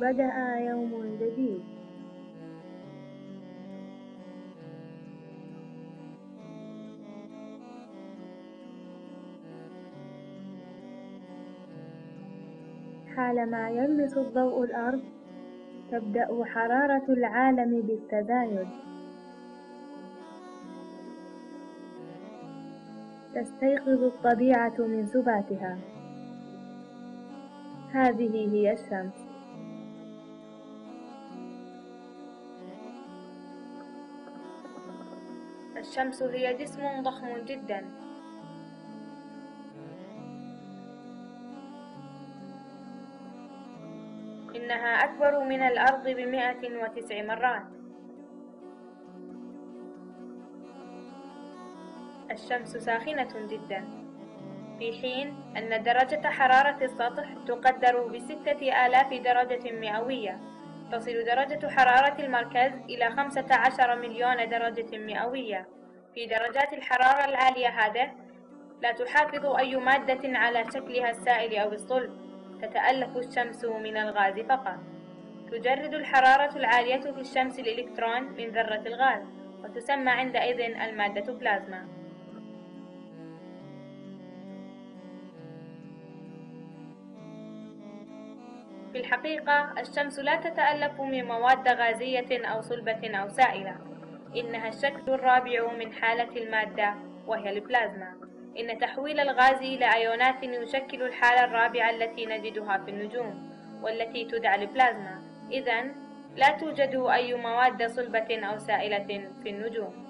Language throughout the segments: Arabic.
بدأ يوم جديد. حالما يلمس الضوء الأرض تبدأ حرارة العالم بالتزايد تستيقظ الطبيعة من سباتها. هذه هي الشمس. الشمس هي جسم ضخم جدا. إنها أكبر من الأرض بمئة وتسع مرات. الشمس ساخنة جدا. في حين أن درجة حرارة السطح تقدر بستة آلاف درجة مئوية. تصل درجة حرارة المركز إلى خمسة عشر مليون درجة مئوية. في درجات الحرارة العالية هذه لا تحافظ أي مادة على شكلها السائل أو الصلب. تتألف الشمس من الغاز فقط. تجرد الحرارة العالية في الشمس الإلكترون من ذرة الغاز وتسمى عندئذ المادة بلازما. في الحقيقة الشمس لا تتألف من مواد غازية أو صلبة أو سائلة. إنها الشكل الرابع من حالة المادة وهي البلازما. إن تحويل الغاز إلى أيونات يشكل الحالة الرابعة التي نجدها في النجوم والتي تدعى البلازما. إذا لا توجد أي مواد صلبة أو سائلة في النجوم.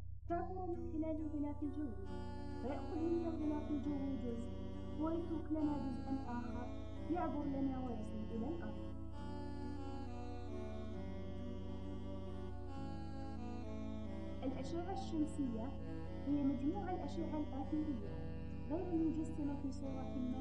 تعبر من خلال الغلاف الجوي فيأخذ من الغلاف الجوي جزء ويترك لنا جزءا آخر. يعبر لنا ويصل إلى الأرض. الأشعة الشمسية هي مجموع الأشعة الآثيرية غير المجسمة في صورة ما